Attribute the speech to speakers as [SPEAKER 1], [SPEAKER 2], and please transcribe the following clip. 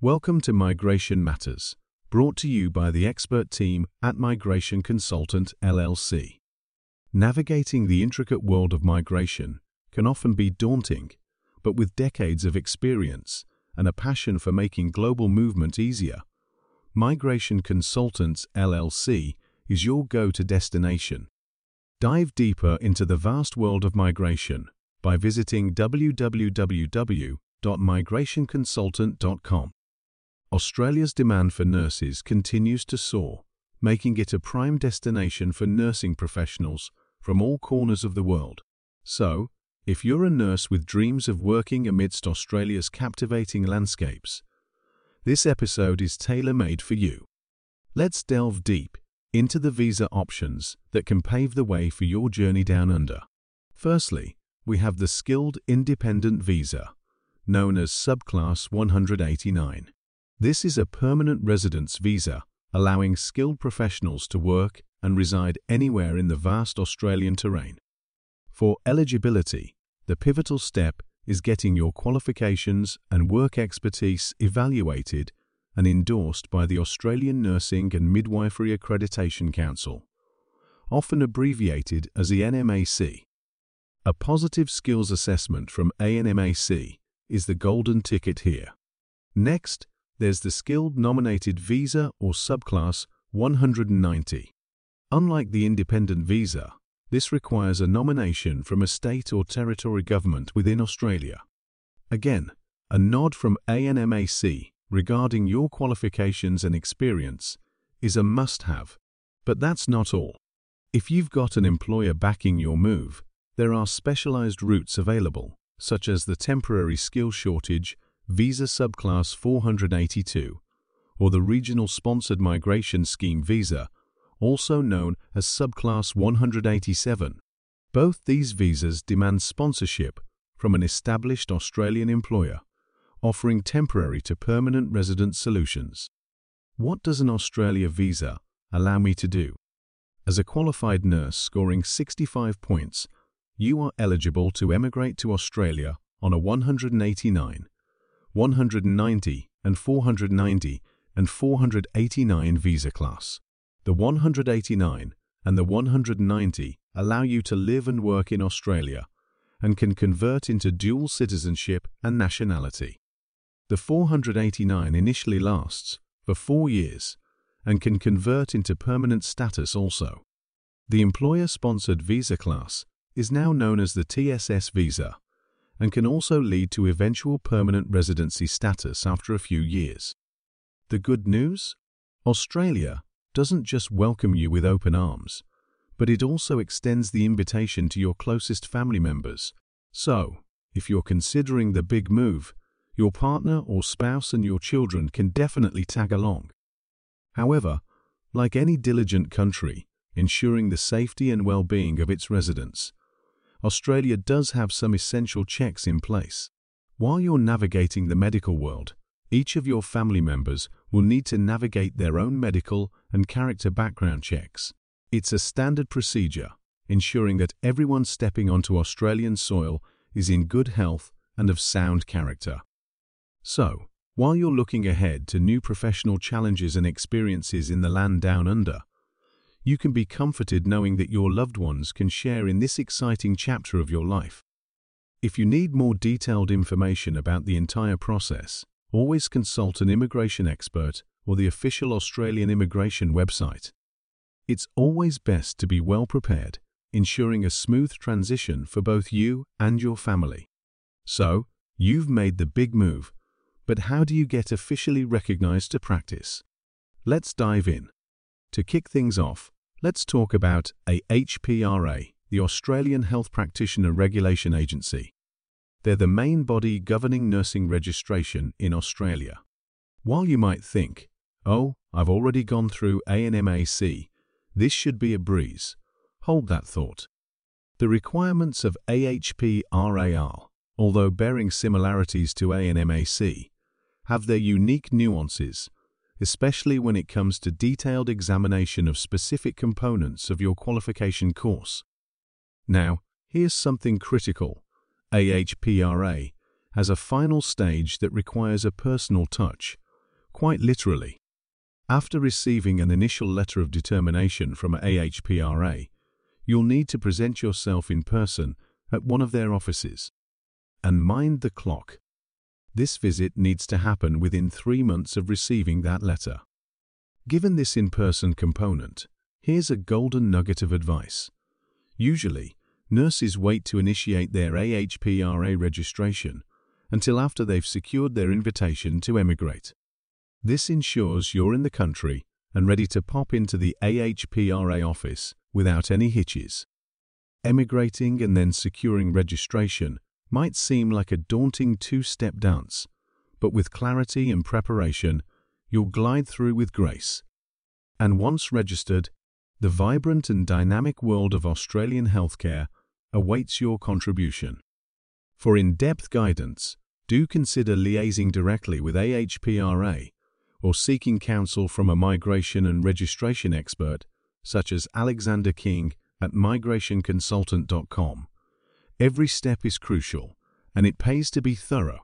[SPEAKER 1] Welcome to Migration Matters, brought to you by the expert team at Migration Consultant LLC. Navigating the intricate world of migration can often be daunting, but with decades of experience and a passion for making global movement easier, Migration Consultants LLC is your go-to destination. Dive deeper into the vast world of migration by visiting www.migrationconsultant.com. Australia's demand for nurses continues to soar, making it a prime destination for nursing professionals from all corners of the world. So, if you're a nurse with dreams of working amidst Australia's captivating landscapes, this episode is tailor-made for you. Let's delve deep into the visa options that can pave the way for your journey down under. Firstly, we have the Skilled Independent Visa, known as Subclass 189. This is a permanent residence visa allowing skilled professionals to work and reside anywhere in the vast Australian terrain. For eligibility, the pivotal step is getting your qualifications and work expertise evaluated and endorsed by the Australian Nursing and Midwifery Accreditation Council, often abbreviated as the ANMAC. A positive skills assessment from ANMAC is the golden ticket here. Next, there's the skilled nominated visa or subclass 190. Unlike the independent visa, this requires a nomination from a state or territory government within Australia. Again, a nod from ANMAC regarding your qualifications and experience is a must-have, but that's not all. If you've got an employer backing your move, there are specialized routes available, such as the temporary skill shortage Visa Subclass 482, or the Regional Sponsored Migration Scheme Visa, also known as Subclass 187. Both these visas demand sponsorship from an established Australian employer, offering temporary to permanent resident solutions. What does an Australia visa allow me to do? As a qualified nurse scoring 65 points, you are eligible to emigrate to Australia on a 189 190 and 490 and 489 visa class. The 189 and the 190 allow you to live and work in Australia and can convert into dual citizenship and nationality. The 489 initially lasts for four years and can convert into permanent status also. The employer-sponsored visa class is now known as the TSS visa and can also lead to eventual permanent residency status after a few years. The good news? Australia doesn't just welcome you with open arms, but it also extends the invitation to your closest family members. So, if you're considering the big move, your partner or spouse and your children can definitely tag along. However, like any diligent country, ensuring the safety and well-being of its residents, Australia does have some essential checks in place. While you're navigating the medical world, each of your family members will need to navigate their own medical and character background checks. It's a standard procedure, ensuring that everyone stepping onto Australian soil is in good health and of sound character. So, while you're looking ahead to new professional challenges and experiences in the land down under, you can be comforted knowing that your loved ones can share in this exciting chapter of your life. If you need more detailed information about the entire process, always consult an immigration expert or the official Australian immigration website. It's always best to be well prepared, ensuring a smooth transition for both you and your family. So, you've made the big move, but how do you get officially recognized to practice? Let's dive in. To kick things off, Let's talk about AHPRA, the Australian Health Practitioner Regulation Agency. They're the main body governing nursing registration in Australia. While you might think, oh, I've already gone through ANMAC, this should be a breeze, hold that thought. The requirements of AHPRA, although bearing similarities to ANMAC, have their unique nuances especially when it comes to detailed examination of specific components of your qualification course. Now, here's something critical. AHPRA has a final stage that requires a personal touch, quite literally. After receiving an initial letter of determination from AHPRA, you'll need to present yourself in person at one of their offices. And mind the clock. This visit needs to happen within three months of receiving that letter. Given this in-person component, here's a golden nugget of advice. Usually, nurses wait to initiate their AHPRA registration until after they've secured their invitation to emigrate. This ensures you're in the country and ready to pop into the AHPRA office without any hitches. Emigrating and then securing registration might seem like a daunting two-step dance, but with clarity and preparation, you'll glide through with grace. And once registered, the vibrant and dynamic world of Australian healthcare awaits your contribution. For in-depth guidance, do consider liaising directly with AHPRA or seeking counsel from a migration and registration expert such as Alexander King at migrationconsultant.com. Every step is crucial, and it pays to be thorough.